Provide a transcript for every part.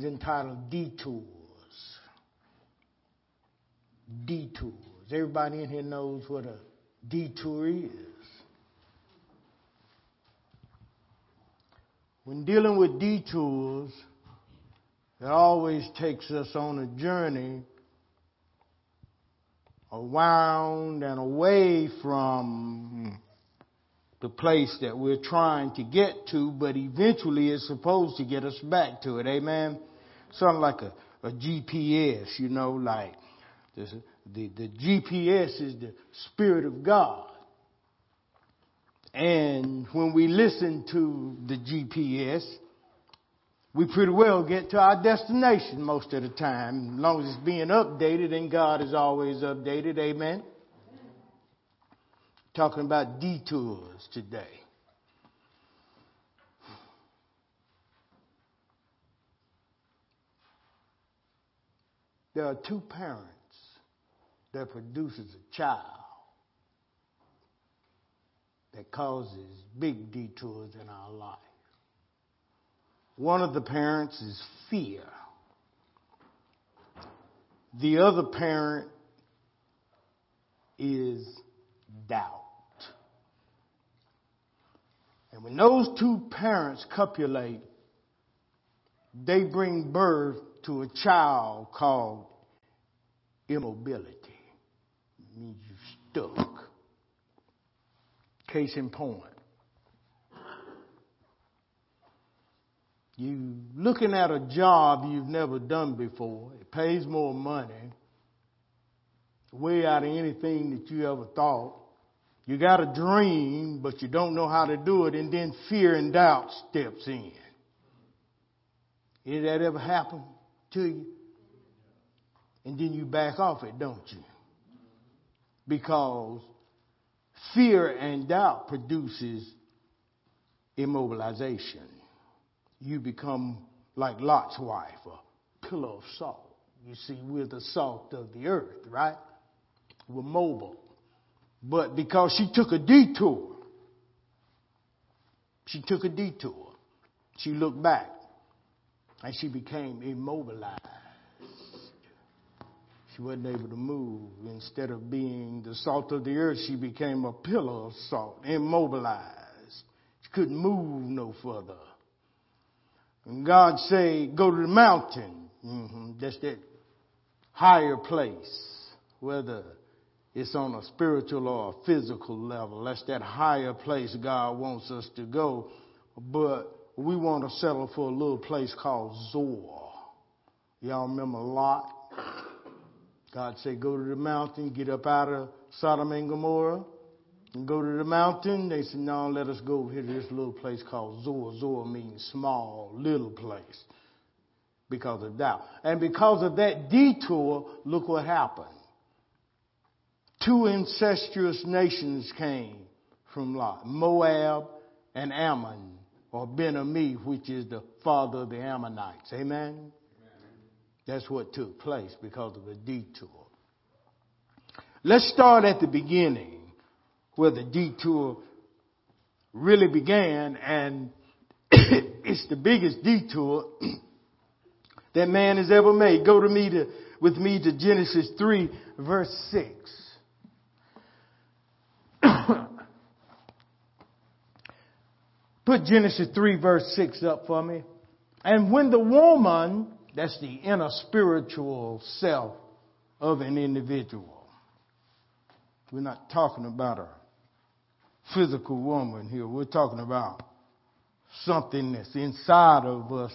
is entitled Detours. Detours. Everybody in here knows what a detour is. When dealing with detours, it always takes us on a journey around and away from the place that we're trying to get to, but eventually it's supposed to get us back to it. Amen. Something like a, a GPS, you know, like this, the, the GPS is the Spirit of God. And when we listen to the GPS, we pretty well get to our destination most of the time, as long as it's being updated, and God is always updated. Amen. Talking about detours today. There are two parents that produces a child that causes big detours in our life. One of the parents is fear. The other parent is doubt. And when those two parents copulate, they bring birth to a child called immobility. It means you're stuck. Case in point. You looking at a job you've never done before. It pays more money. Way out of anything that you ever thought. You got a dream, but you don't know how to do it, and then fear and doubt steps in. Did that ever happen to you? And then you back off it, don't you? Because fear and doubt produces immobilization. You become like Lot's wife, a pillar of salt. You see, we're the salt of the earth, right? We're mobile. But because she took a detour, she took a detour. She looked back and she became immobilized. She wasn't able to move. Instead of being the salt of the earth, she became a pillar of salt, immobilized. She couldn't move no further. And God said, go to the mountain. Mm-hmm. That's that higher place, whether it's on a spiritual or a physical level. That's that higher place God wants us to go. But we want to settle for a little place called Zoar. Y'all remember Lot? God said, go to the mountain, get up out of Sodom and Gomorrah, and go to the mountain. They said, no, let us go over here to this little place called Zoar. Zoar means small, little place because of doubt. And because of that detour, look what happened. Two incestuous nations came from Lot, Moab and Ammon, or Ben-Ami, which is the father of the Ammonites. Amen? That's what took place because of a detour. Let's start at the beginning where the detour really began and it's the biggest detour that man has ever made. Go to me to, with me to Genesis 3 verse 6. Put Genesis 3 verse 6 up for me. And when the woman that's the inner spiritual self of an individual. We're not talking about a physical woman here. We're talking about something that's inside of us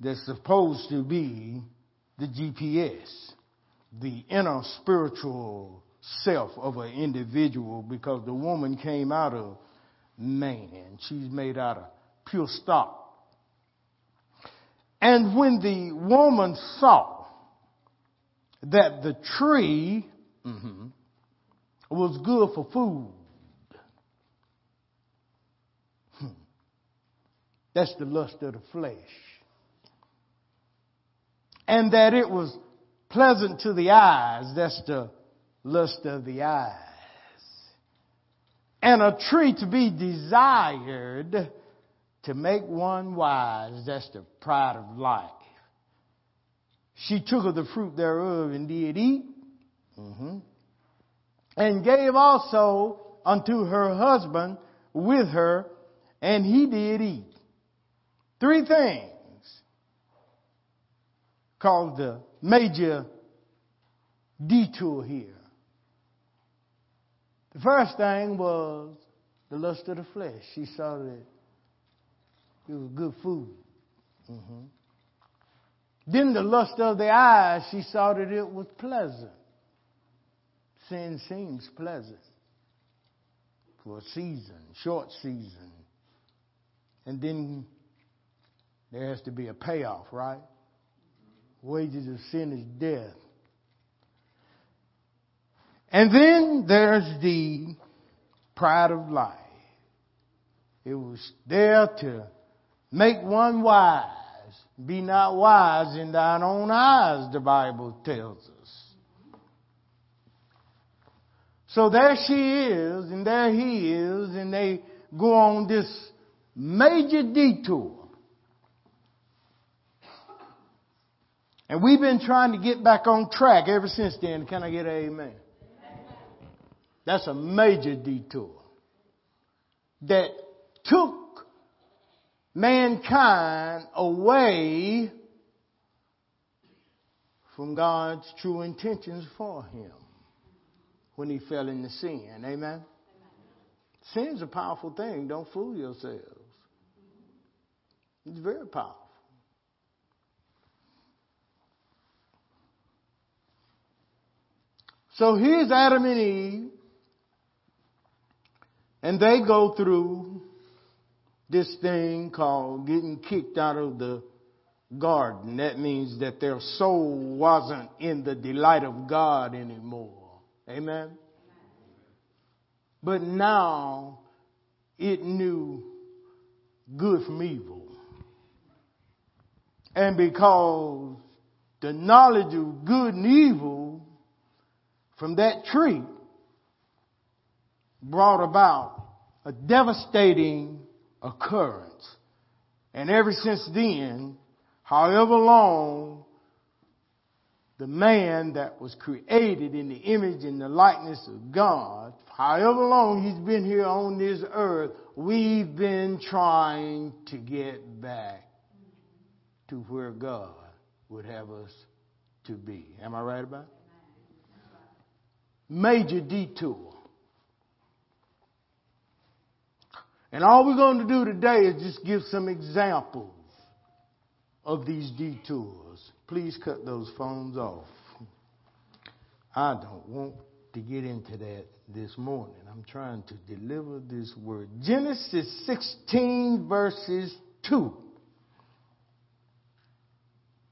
that's supposed to be the GPS, the inner spiritual self of an individual because the woman came out of man. She's made out of pure stock. And when the woman saw that the tree mm-hmm, was good for food, hmm, that's the lust of the flesh, and that it was pleasant to the eyes, that's the lust of the eyes, and a tree to be desired to make one wise, that's the pride of life. she took of the fruit thereof and did eat. Mm-hmm. And gave also unto her husband with her, and he did eat. Three things called the major detour here. The first thing was the lust of the flesh. She saw that it was good food. Mm-hmm. Then the lust of the eyes, she saw that it was pleasant. Sin seems pleasant for a season, short season. And then there has to be a payoff, right? Wages of sin is death. And then there's the pride of life. It was there to make one wise. Be not wise in thine own eyes, the Bible tells us. So there she is, and there he is, and they go on this major detour. And we've been trying to get back on track ever since then. Can I get an amen? That's a major detour that took mankind away from God's true intentions for him when he fell into sin. Amen? Amen. Sin's a powerful thing. Don't fool yourselves. It's very powerful. So here's Adam and Eve, and they go through this thing called getting kicked out of the garden. That means that their soul wasn't in the delight of God anymore. Amen? But now it knew good from evil. And because the knowledge of good and evil from that tree brought about a devastating occurrence. And ever since then, however long the man that was created in the image and the likeness of God, however long he's been here on this earth, we've been trying to get back to where God would have us to be. Am I right about it? Major detour. And all we're going to do today is just give some examples of these detours. Please cut those phones off. I don't want to get into that this morning. I'm trying to deliver this word. Genesis 16 verses 2.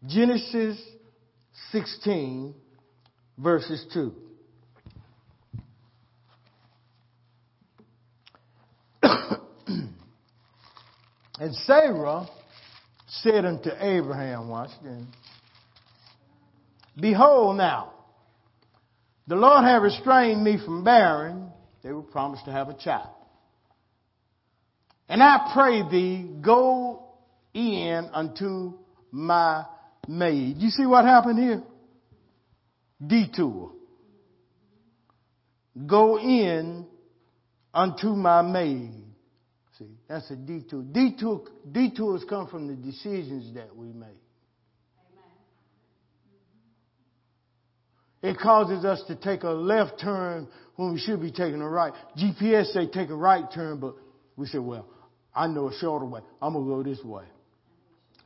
Genesis 16 verses 2. And Sarah said unto Abraham, watch this, Behold now, the Lord have restrained me from bearing. They were promised to have a child. And I pray thee, go in unto my maid. You see what happened here? Detour. Go in unto my maid. See, that's a detour. Detour detours come from the decisions that we make. It causes us to take a left turn when we should be taking a right. GPS say take a right turn, but we say, well, I know a shorter way. I'm going to go this way.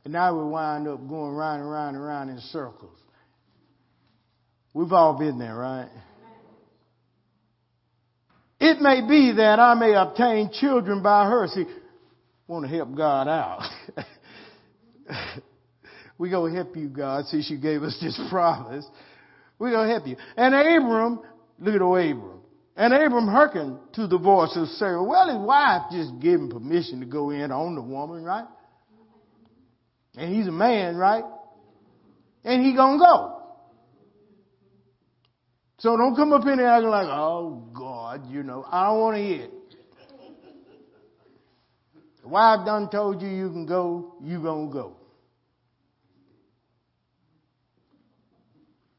And now we wind up going round and round and round in circles. We've all been there, right? It may be that I may obtain children by her. See, want to help God out. We're gonna help you, God, since you gave us this promise. We're gonna help you. And Abram, look at old Abram. And Abram hearkened to the voice of Sarah. Well, his wife just gave him permission to go in on the woman, right? And he's a man, right? And he gonna go. So don't come up in here acting like, oh God, you know, I don't want to hear it. The wife done told you you can go, you gonna go.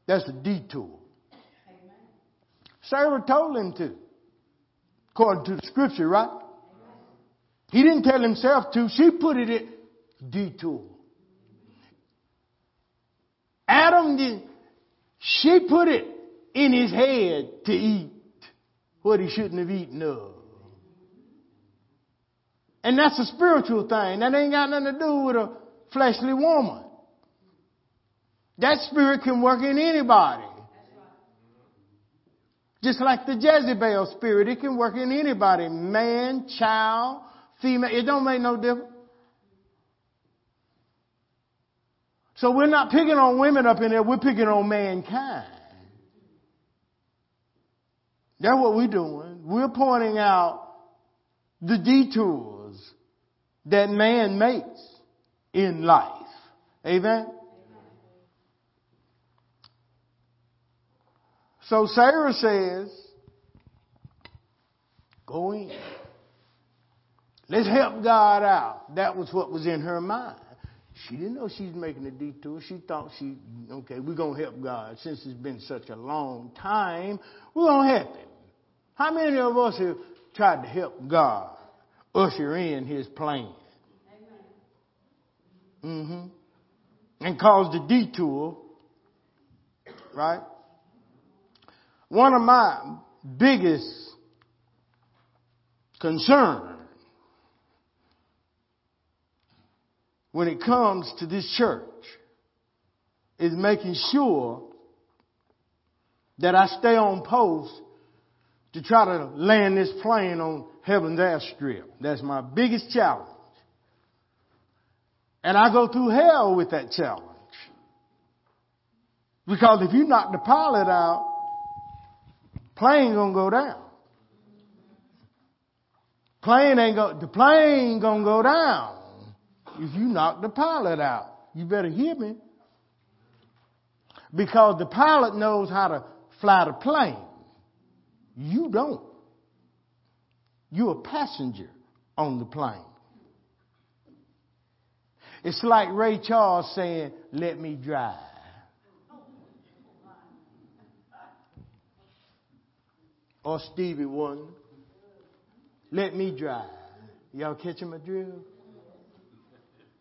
That's a detour. Sarah told him to, according to the scripture, right? He didn't tell himself to. She put it in detour. Adam did. She put it in his head to eat what he shouldn't have eaten of. And that's a spiritual thing. That ain't got nothing to do with a fleshly woman. That spirit can work in anybody. Just like the Jezebel spirit, it can work in anybody. Man, child, female, it don't make no difference. So we're not picking on women up in there, we're picking on mankind. That's what we're doing. We're pointing out the detours that man makes in life. Amen? So Sarah says, go in. Let's help God out. That was what was in her mind. She didn't know she was making a detour. She thought she, okay, we're going to help God. Since it's been such a long time, we're going to help Him. How many of us have tried to help God usher in His plan? Mm-hmm. And caused a detour, right? One of my biggest concerns when it comes to this church is making sure that I stay on post to try to land this plane on heaven's airstrip. That's my biggest challenge. And I go through hell with that challenge. Because if you knock the pilot out, plane gonna go down. Plane ain't go, the plane gonna go down if you knock the pilot out. You better hear me. Because the pilot knows how to fly the plane. You don't. You're a passenger on the plane. It's like Ray Charles saying, let me drive. Or Stevie Wonder, let me drive. Y'all catching my drill?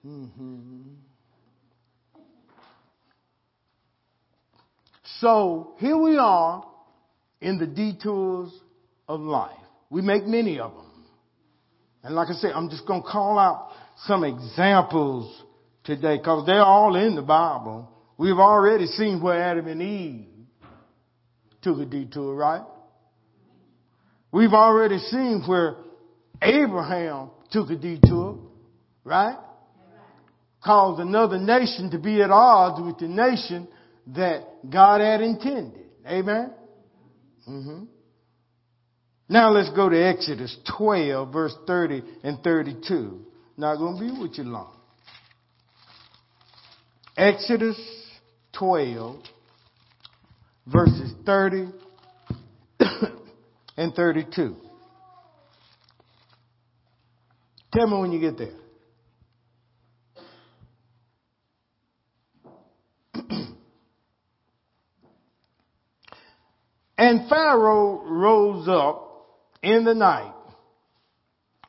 Mm-hmm. So here we are in the detours of life. We make many of them. And like I said, I'm just going to call out some examples today because they're all in the Bible. We've already seen where Adam and Eve took a detour, right? We've already seen where Abraham took a detour, right? caused another nation to be at odds with the nation that God had intended. Amen? Mm-hmm. Now let's go to Exodus 12, verse 30 and 32. Not going to be with you long. Exodus 12, verses 30 and 32. Tell me when you get there. And Pharaoh rose up in the night,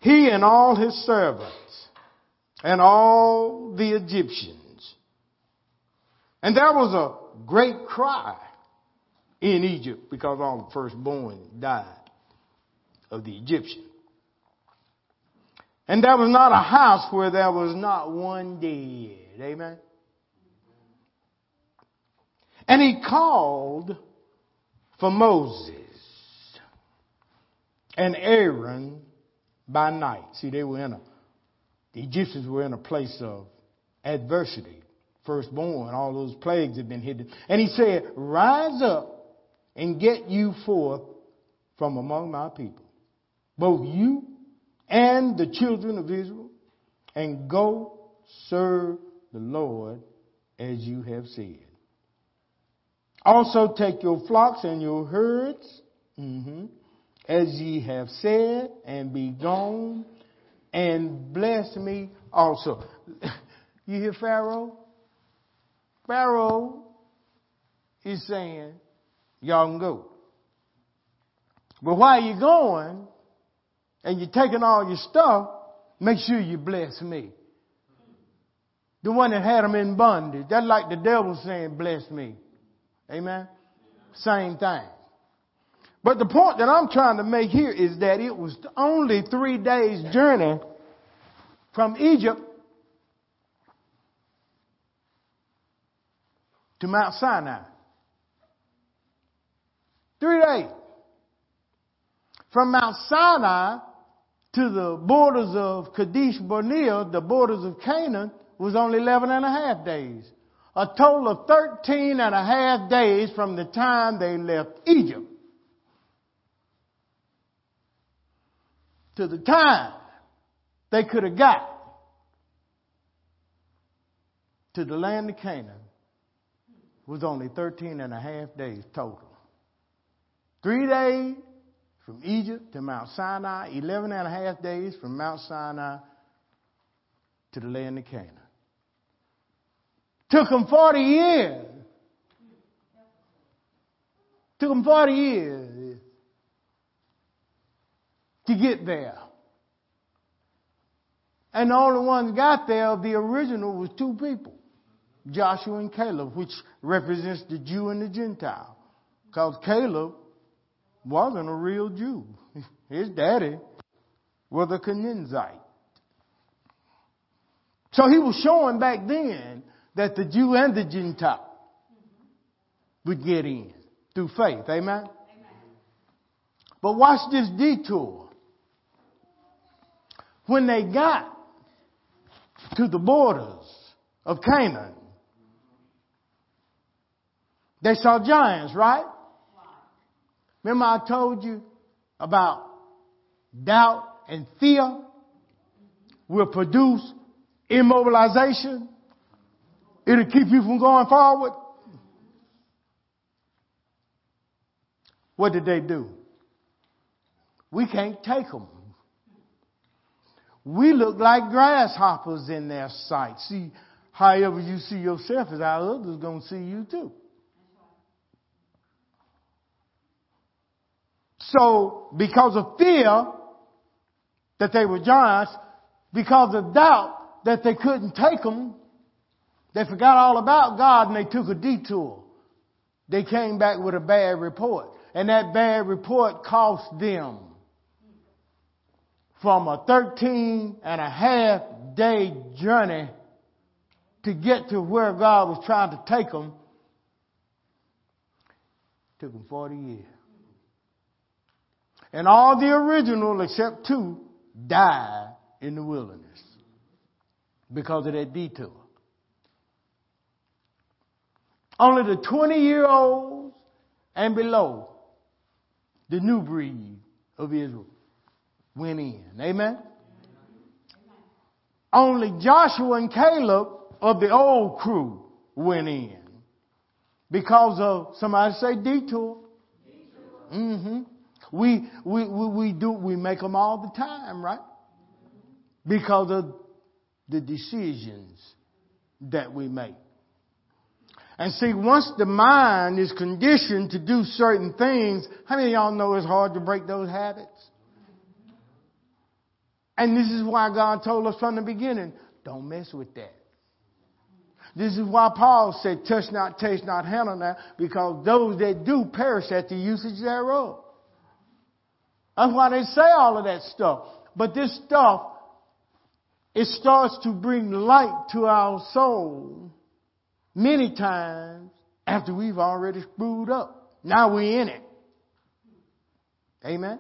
he and all his servants, and all the Egyptians. And there was a great cry in Egypt because all the firstborn died of the Egyptian. And there was not a house where there was not one dead. Amen. And he called for Moses and Aaron by night. See, they were in a, the Egyptians were in a place of adversity. Firstborn, all those plagues had been hidden. And he said, rise up and get you forth from among my people. Both you and the children of Israel and go serve the Lord as you have said. Also take your flocks and your herds, mm-hmm, as ye have said, and be gone, and bless me also. you hear Pharaoh? Pharaoh is saying, y'all can go. But while you're going and you're taking all your stuff, make sure you bless me. The one that had them in bondage. That's like the devil saying, bless me. Amen. Same thing. But the point that I'm trying to make here is that it was only three days journey from Egypt to Mount Sinai. Three days. From Mount Sinai to the borders of Kadesh Barnea, the borders of Canaan, was only 11 and a half days. A total of 13 and a half days from the time they left Egypt to the time they could have got to the land of Canaan was only 13 and a half days total. Three days from Egypt to Mount Sinai, 11 and a half days from Mount Sinai to the land of Canaan. Took them 40 years. Took them 40 years to get there. And the only ones got there, of the original was two people. Joshua and Caleb, which represents the Jew and the Gentile. Because Caleb wasn't a real Jew. His daddy was a Canaanite. So he was showing back then that the Jew and the Gentile would get in through faith. Amen? Amen. But watch this detour. When they got to the borders of Canaan, they saw giants, right? Remember I told you about doubt and fear will produce immobilization? It'll keep you from going forward. What did they do? We can't take them. We look like grasshoppers in their sight. See, however you see yourself is how others going to see you too. So, because of fear that they were giants, because of doubt that they couldn't take them, they forgot all about God and they took a detour. They came back with a bad report. And that bad report cost them from a 13 and a half day journey to get to where God was trying to take them. Took them 40 years. And all the original, except two, died in the wilderness because of that detour. Only the 20 year olds and below, the new breed of Israel, went in. Amen? Only Joshua and Caleb of the old crew went in. Because of, somebody say detour. detour. Mm-hmm. We, we, we, we do, we make them all the time, right? Because of the decisions that we make. And see, once the mind is conditioned to do certain things, how many of y'all know it's hard to break those habits? And this is why God told us from the beginning, don't mess with that. This is why Paul said, touch not, taste not, handle not, because those that do perish at the usage thereof. That's why they say all of that stuff. But this stuff, it starts to bring light to our soul many times after we've already screwed up. Now we're in it. Amen?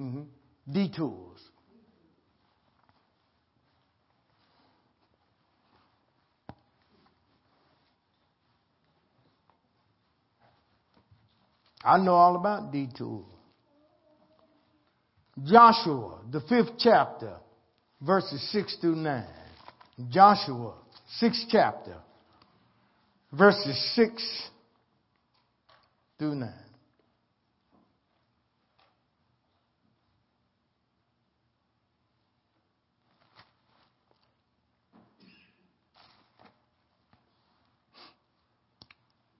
Mm-hmm. Detours. I know all about detours. Joshua, the fifth chapter, verses 6 through 9. Joshua, sixth chapter, verses 6 through 9.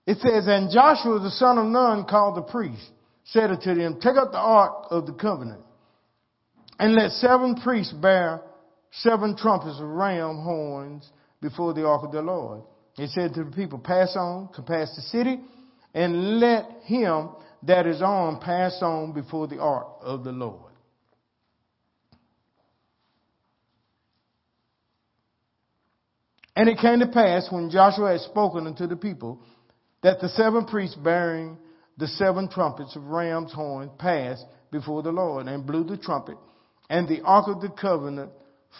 It says, And Joshua the son of Nun called the priest, said unto them, Take up the ark of the covenant, and let seven priests bear seven trumpets of ram horns before the ark of the Lord. He said to the people, Pass on, compass the city, and let him that is on pass on before the ark of the Lord. And it came to pass when Joshua had spoken unto the people that the seven priests bearing the seven trumpets of ram's horn passed before the Lord and blew the trumpet, and the ark of the covenant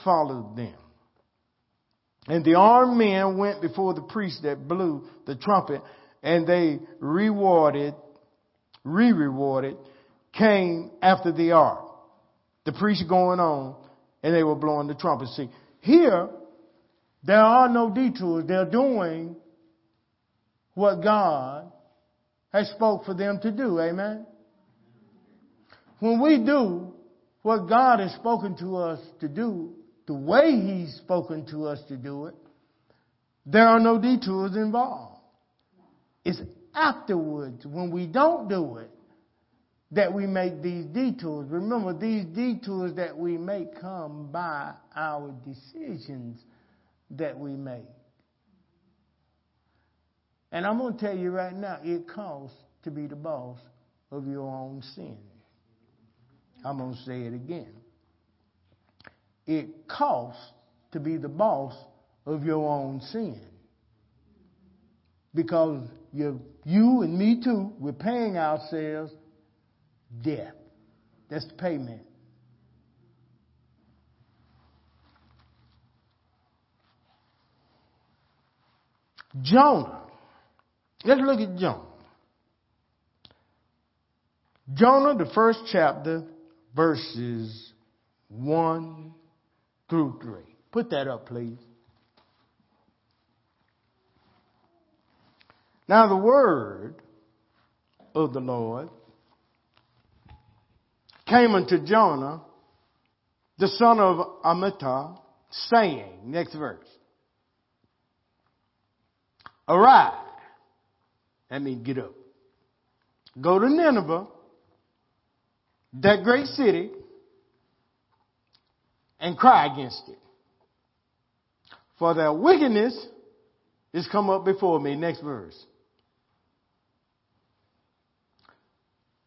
followed them. And the armed men went before the priest that blew the trumpet, and they rewarded, re-rewarded, came after the ark. The priest going on, and they were blowing the trumpet. See, here, there are no detours. They're doing what God has spoke for them to do. Amen. When we do what God has spoken to us to do, the way He's spoken to us to do it, there are no detours involved. It's afterwards, when we don't do it, that we make these detours. Remember, these detours that we make come by our decisions that we make. And I'm going to tell you right now, it costs to be the boss of your own sin. I'm going to say it again. It costs to be the boss of your own sin. Because you, you and me too, we're paying ourselves death. That's the payment. Jonah. Let's look at Jonah. Jonah, the first chapter, verses 1 through 3. Put that up, please. Now, the word of the Lord came unto Jonah, the son of Amittai, saying, next verse, Arise. That means get up. Go to Nineveh, that great city, and cry against it. For their wickedness is come up before me. Next verse.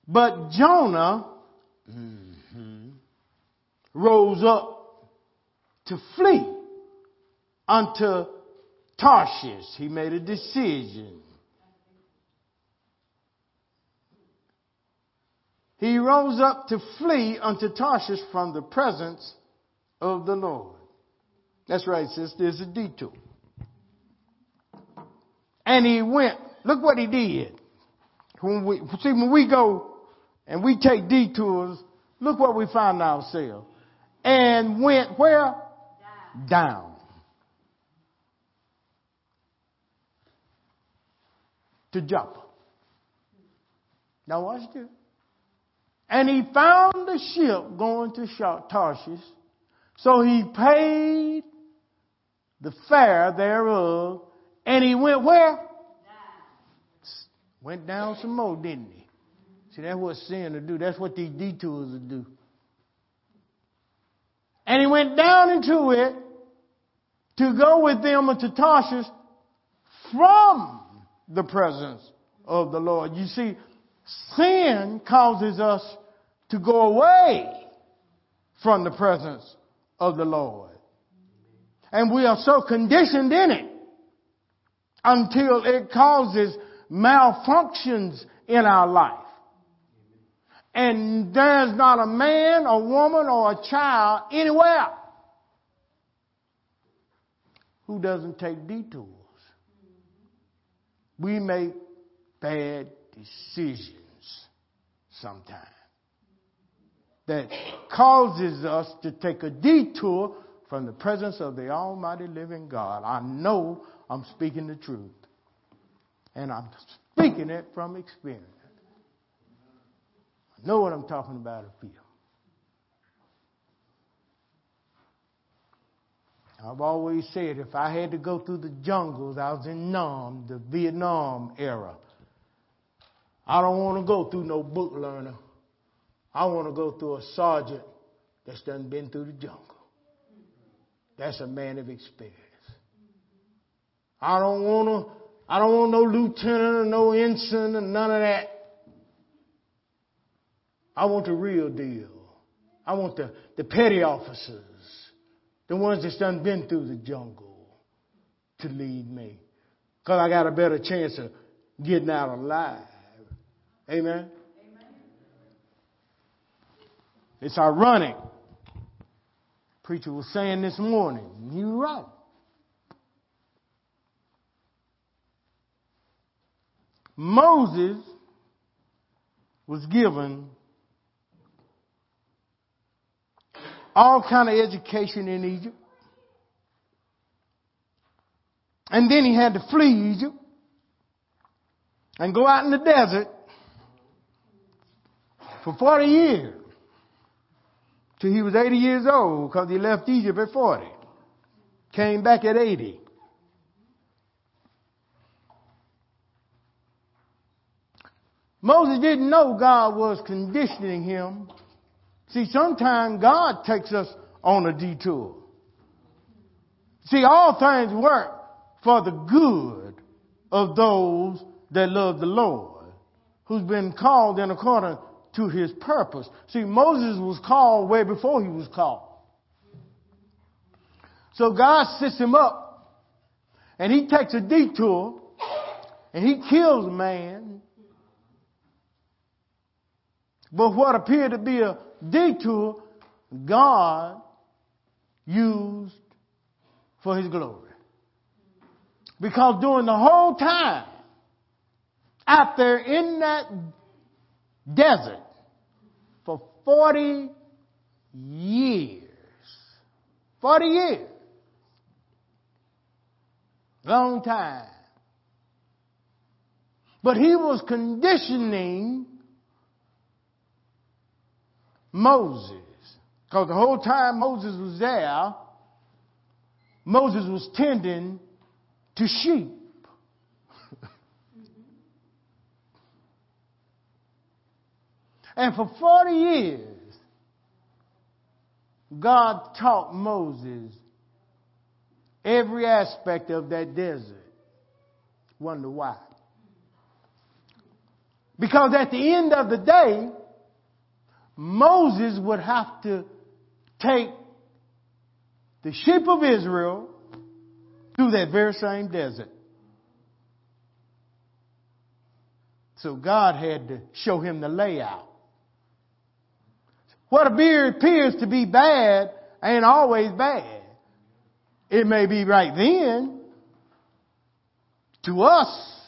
But Jonah mm-hmm, rose up to flee unto Tarshish. He made a decision. He rose up to flee unto Tarshish from the presence of the Lord. That's right, sis. There's a detour. And he went. Look what he did. When we, see, when we go and we take detours, look what we find ourselves. And went where? Down. Down. To Joppa. Now watch this. And he found a ship going to Tarshish so he paid the fare thereof, and he went where? Went down some more, didn't he? See, that's what sin to do. That's what these detours will do. And he went down into it to go with them unto Tarshish from the presence of the Lord. You see, sin causes us to go away from the presence of the Lord. And we are so conditioned in it until it causes malfunctions in our life. And there's not a man, a woman, or a child anywhere who doesn't take detours. We make bad decisions sometimes that causes us to take a detour from the presence of the Almighty living God. I know I'm speaking the truth. And I'm speaking it from experience. I know what I'm talking about up here. I've always said if I had to go through the jungles, I was in Nam, the Vietnam era. I don't want to go through no book learner. I want to go through a sergeant that's done been through the jungle. That's a man of experience. I don't want to, I don't want no lieutenant or no ensign or none of that. I want the real deal. I want the, the petty officers, the ones that's done been through the jungle to lead me. Cause I got a better chance of getting out alive. Amen. It's ironic. Preacher was saying this morning, you're right. Moses was given all kind of education in Egypt. And then he had to flee Egypt and go out in the desert for 40 years till he was 80 years old because he left Egypt at 40. Came back at 80. Moses didn't know God was conditioning him. See, sometimes God takes us on a detour. See, all things work for the good of those that love the Lord, who's been called in accordance to his purpose. See, Moses was called way before he was called. So God sets him up and he takes a detour and he kills a man but what appeared to be a detour, God used for his glory. Because during the whole time, out there in that desert, 40 years, 40 years, long time. But he was conditioning Moses. Because the whole time Moses was there, Moses was tending to sheep. And for 40 years, God taught Moses every aspect of that desert. Wonder why? Because at the end of the day, Moses would have to take the sheep of Israel through that very same desert. So God had to show him the layout. What appears to be bad ain't always bad. It may be right then to us,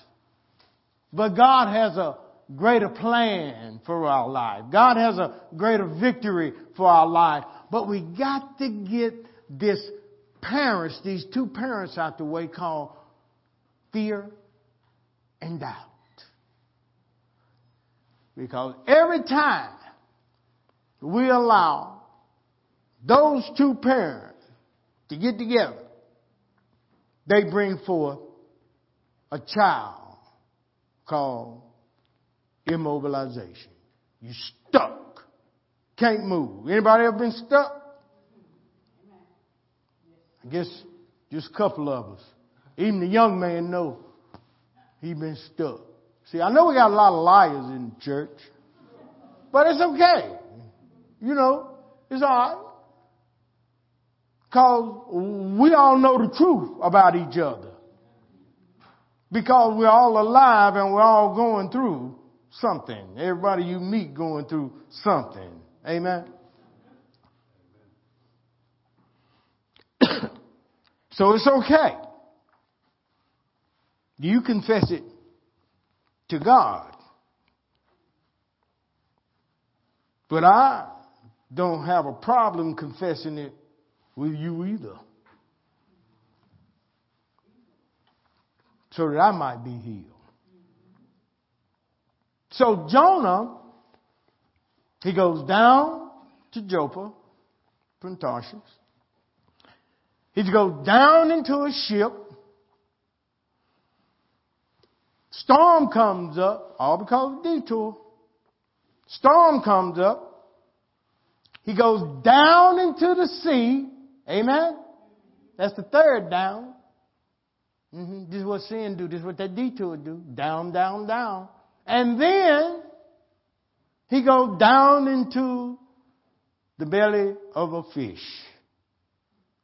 but God has a greater plan for our life. God has a greater victory for our life. But we got to get this parents, these two parents out the way called fear and doubt. Because every time we allow those two parents to get together, they bring forth a child called immobilization. You stuck. Can't move. Anybody ever been stuck? I guess just a couple of us. Even the young man know he been stuck. See, I know we got a lot of liars in the church, but it's okay. You know, it's alright. Cause we all know the truth about each other. Because we're all alive and we're all going through something. Everybody you meet going through something. Amen. so it's okay. You confess it to God. But I don't have a problem confessing it with you either. So that I might be healed. So Jonah, he goes down to Joppa from Tarshish. He is to go down into a ship. Storm comes up, all because of detour. Storm comes up. He goes down into the sea. Amen. That's the third down. Mm-hmm. This is what sin do. This is what that detour do. Down, down, down. And then he goes down into the belly of a fish,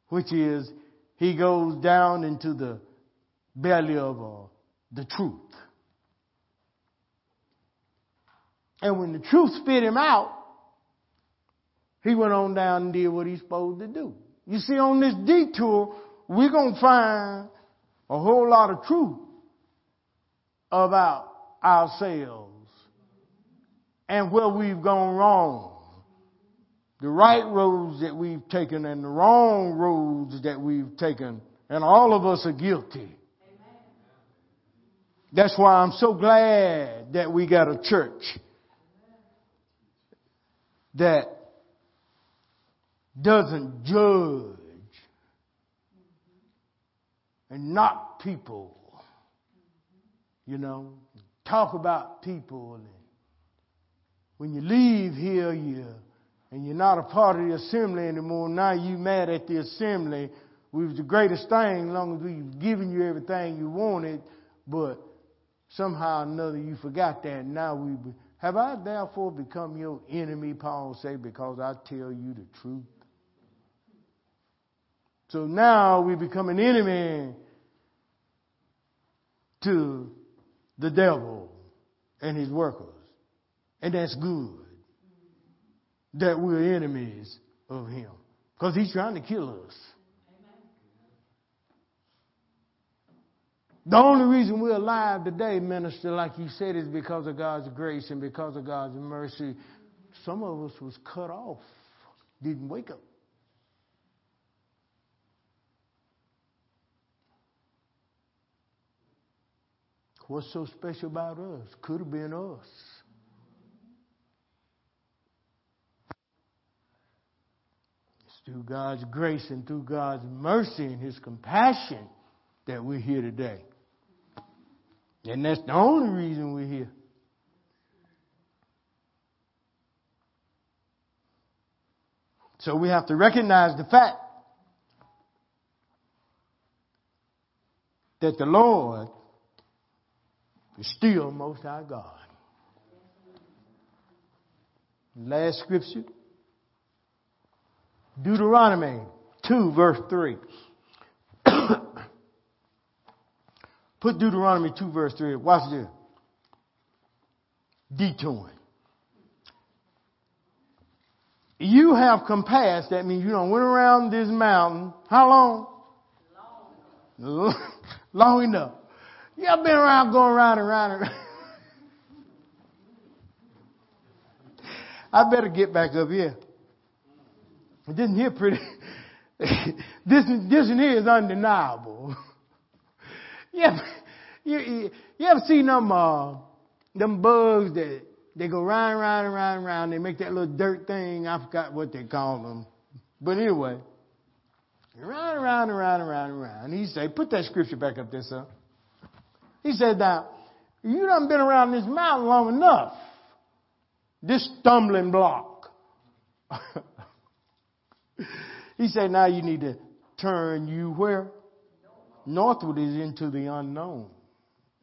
which is he goes down into the belly of uh, the truth. And when the truth spit him out, he went on down and did what he's supposed to do. You see, on this detour, we're going to find a whole lot of truth about ourselves and where we've gone wrong. The right roads that we've taken and the wrong roads that we've taken. And all of us are guilty. That's why I'm so glad that we got a church that doesn't judge and knock people. You know, talk about people. And when you leave here, you and you're not a part of the assembly anymore. Now you mad at the assembly. We was the greatest thing, long as we've given you everything you wanted, but somehow or another you forgot that. Now we have I therefore become your enemy, Paul say, because I tell you the truth. So now we become an enemy to the devil and his workers. And that's good. That we're enemies of him. Because he's trying to kill us. The only reason we're alive today, minister, like you said, is because of God's grace and because of God's mercy. Some of us was cut off, didn't wake up. What's so special about us? Could have been us. It's through God's grace and through God's mercy and His compassion that we're here today. And that's the only reason we're here. So we have to recognize the fact that the Lord is still Most High God. Last scripture Deuteronomy 2, verse 3. Put Deuteronomy 2, verse 3. Watch this. Detouring. You have compassed, that means you don't went around this mountain. How long? Long, long enough. You ever been around going around and around and around? I better get back up here. This here pretty, this, this here is undeniable. you, ever, you, you ever seen them, uh, them bugs that they go round, round, and round, and round. They make that little dirt thing. I forgot what they call them. But anyway, round, and round, and round, and round, and round. He say, put that scripture back up there, son. He said, now, you done been around this mountain long enough. This stumbling block. he said, now you need to turn you where? Northward is into the unknown.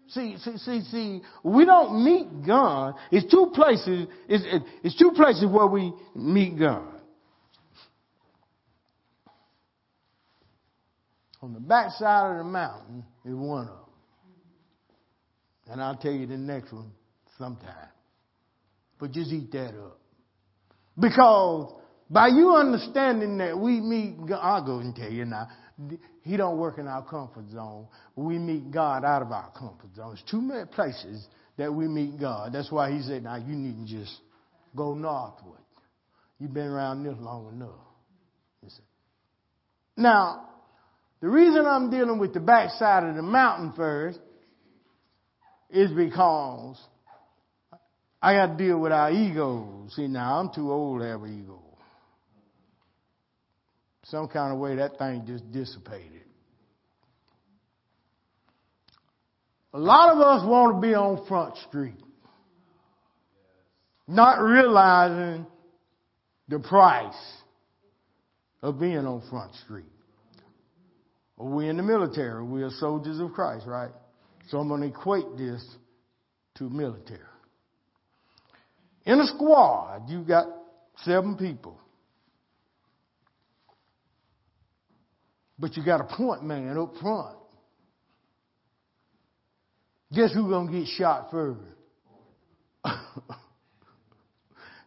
See, see, see, see, we don't meet God. It's two places, it's, it's two places where we meet God. On the backside of the mountain is one of them. And I'll tell you the next one sometime. But just eat that up. Because by you understanding that we meet God, I'll go and tell you now, He don't work in our comfort zone. We meet God out of our comfort zone. There's too many places that we meet God. That's why He said, now you need to just go northward. You've been around this long enough. Now, the reason I'm dealing with the backside of the mountain first is because I got to deal with our egos. See, now I'm too old to have an ego. some kind of way that thing just dissipated. A lot of us want to be on Front Street, not realizing the price of being on Front Street. We're in the military. We are soldiers of Christ, right? So I'm going to equate this to military. In a squad, you've got seven people. But you got a point man up front. Guess who's going to get shot first?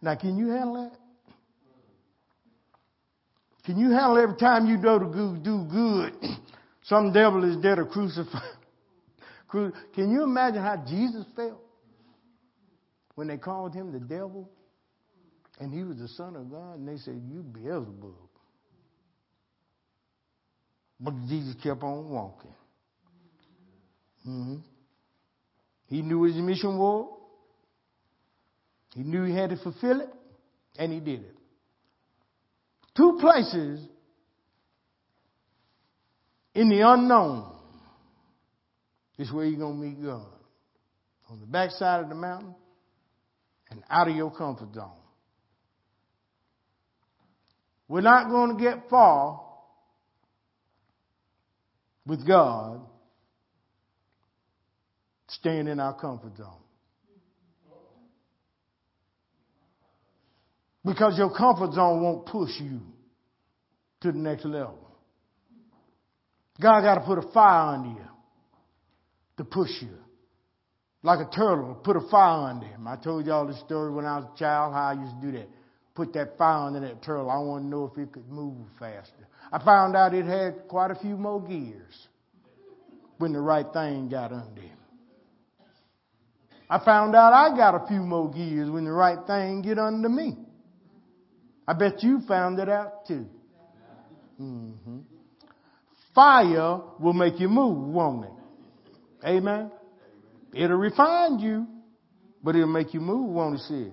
now, can you handle that? Can you handle every time you go to do good, some devil is dead or crucified? Can you imagine how Jesus felt when they called him the devil and he was the son of God and they said, You Beelzebub. But Jesus kept on walking. Mm-hmm. He knew his mission was. He knew he had to fulfill it, and he did it. Two places in the unknown is where you're going to meet God. On the backside of the mountain and out of your comfort zone. We're not going to get far with God staying in our comfort zone. Because your comfort zone won't push you to the next level. God got to put a fire under you to push you. Like a turtle, put a fire under him. I told y'all the story when I was a child how I used to do that. Put that fire under that turtle. I want to know if it could move faster. I found out it had quite a few more gears when the right thing got under him. I found out I got a few more gears when the right thing get under me. I bet you found it out too. Mm-hmm. Fire will make you move, won't it? Amen. It'll refine you, but it'll make you move, won't it, see?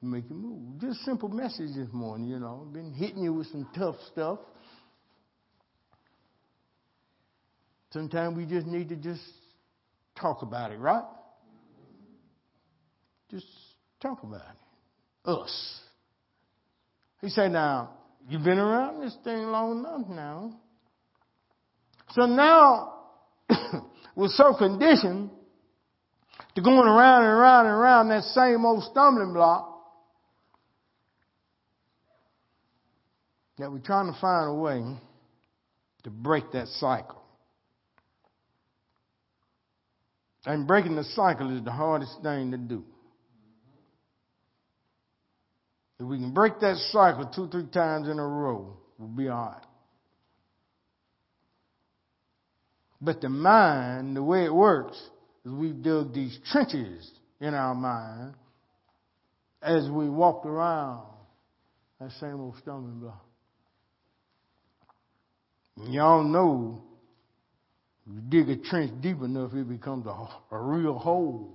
Make you move. Just simple message this morning, you know. Been hitting you with some tough stuff. Sometimes we just need to just talk about it, right? Just talk about it. Us. He said, now, you've been around this thing long enough now. So now, we're so conditioned to going around and around and around that same old stumbling block that we're trying to find a way to break that cycle. And breaking the cycle is the hardest thing to do. If we can break that cycle two, three times in a row, we'll be all right. But the mind, the way it works, is we dug these trenches in our mind as we walked around that same old stumbling block. Y'all know you dig a trench deep enough, it becomes a, a real hole.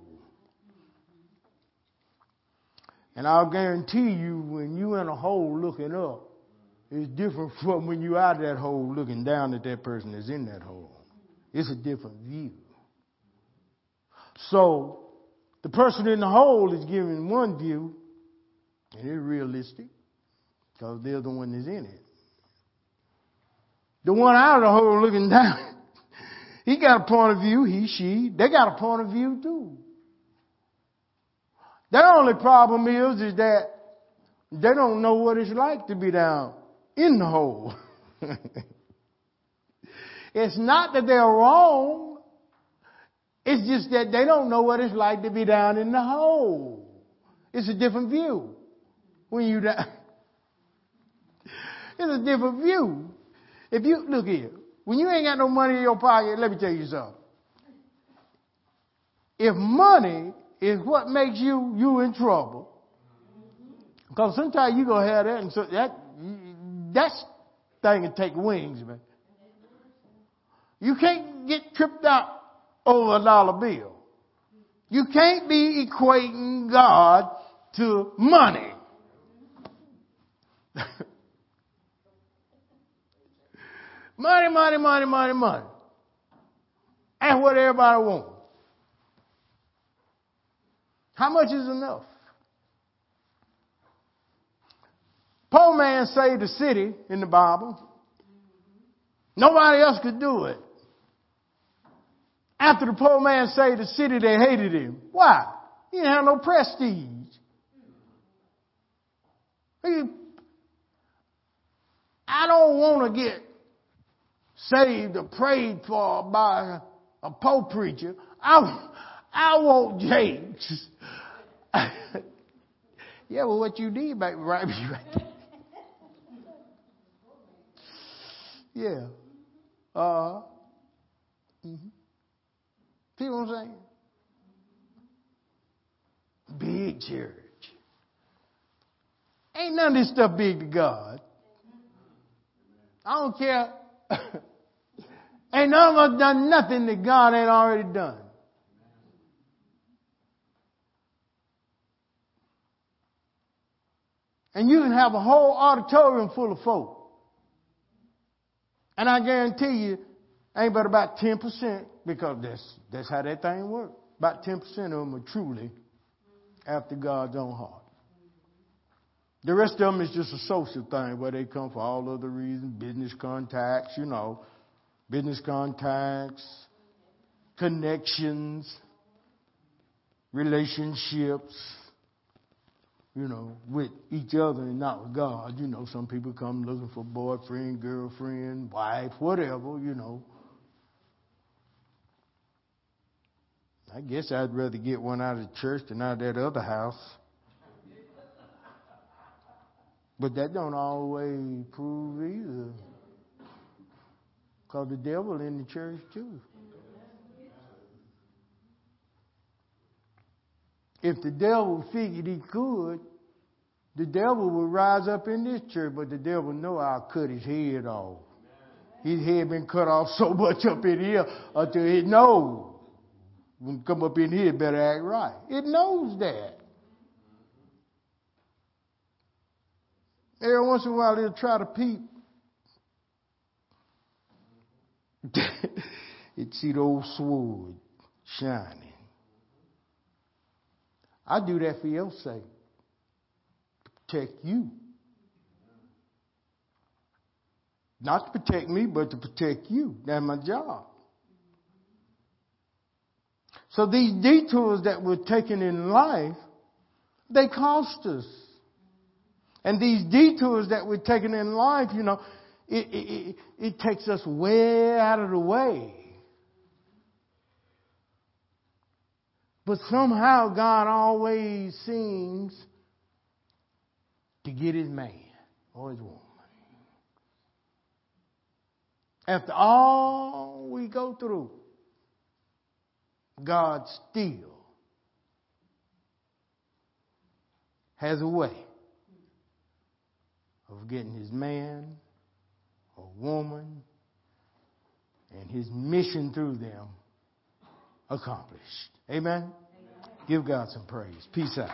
And I'll guarantee you, when you're in a hole looking up, it's different from when you're out of that hole looking down at that person that's in that hole. It's a different view. So, the person in the hole is giving one view, and it's realistic, because they're the one that's in it. The one out of the hole looking down, he got a point of view, he, she, they got a point of view too. Their only problem is, is that they don't know what it's like to be down in the hole. it's not that they're wrong. It's just that they don't know what it's like to be down in the hole. It's a different view. When you down. It's a different view. If you, look here, when you ain't got no money in your pocket, let me tell you something. If money is what makes you, you in trouble, because sometimes you gonna have that and so that, that thing can take wings, man. You can't get tripped out over a dollar bill. You can't be equating God to money. Money, money, money, money, money. And what everybody wants. How much is enough? Poor man saved the city in the Bible. Nobody else could do it. After the poor man saved the city, they hated him. Why? He didn't have no prestige. He, I don't want to get saved or prayed for by a poor preacher. I, I want Jakes. yeah, well, what you need, might baby, right, right Yeah. Uh, mm-hmm. See what I'm saying? Big church. Ain't none of this stuff big to God. I don't care. ain't none of us done nothing that God ain't already done. And you can have a whole auditorium full of folk. And I guarantee you, ain't but about 10% because that's, that's how that thing works. About 10% of them are truly after God's own heart. The rest of them is just a social thing where they come for all other reasons, business contacts, you know, business contacts, connections, relationships, you know, with each other and not with God. You know, some people come looking for boyfriend, girlfriend, wife, whatever, you know. I guess I'd rather get one out of the church than out of that other house. But that don't always prove either. Because the devil in the church too. If the devil figured he could, the devil would rise up in this church, but the devil know I'll cut his head off. His head been cut off so much up in here until it knows. When come up in here, better act right. It knows that. Every once in a while, it'll try to peep. it see the old sword shining. I do that for your sake, to protect you. Not to protect me, but to protect you. That's my job. So these detours that we're taking in life, they cost us. And these detours that we're taking in life, you know, it, it, it, it takes us way out of the way. But somehow God always seems to get his man or his woman. After all we go through, God still has a way of getting his man or woman and his mission through them accomplished. Amen? Amen? Give God some praise. Peace out.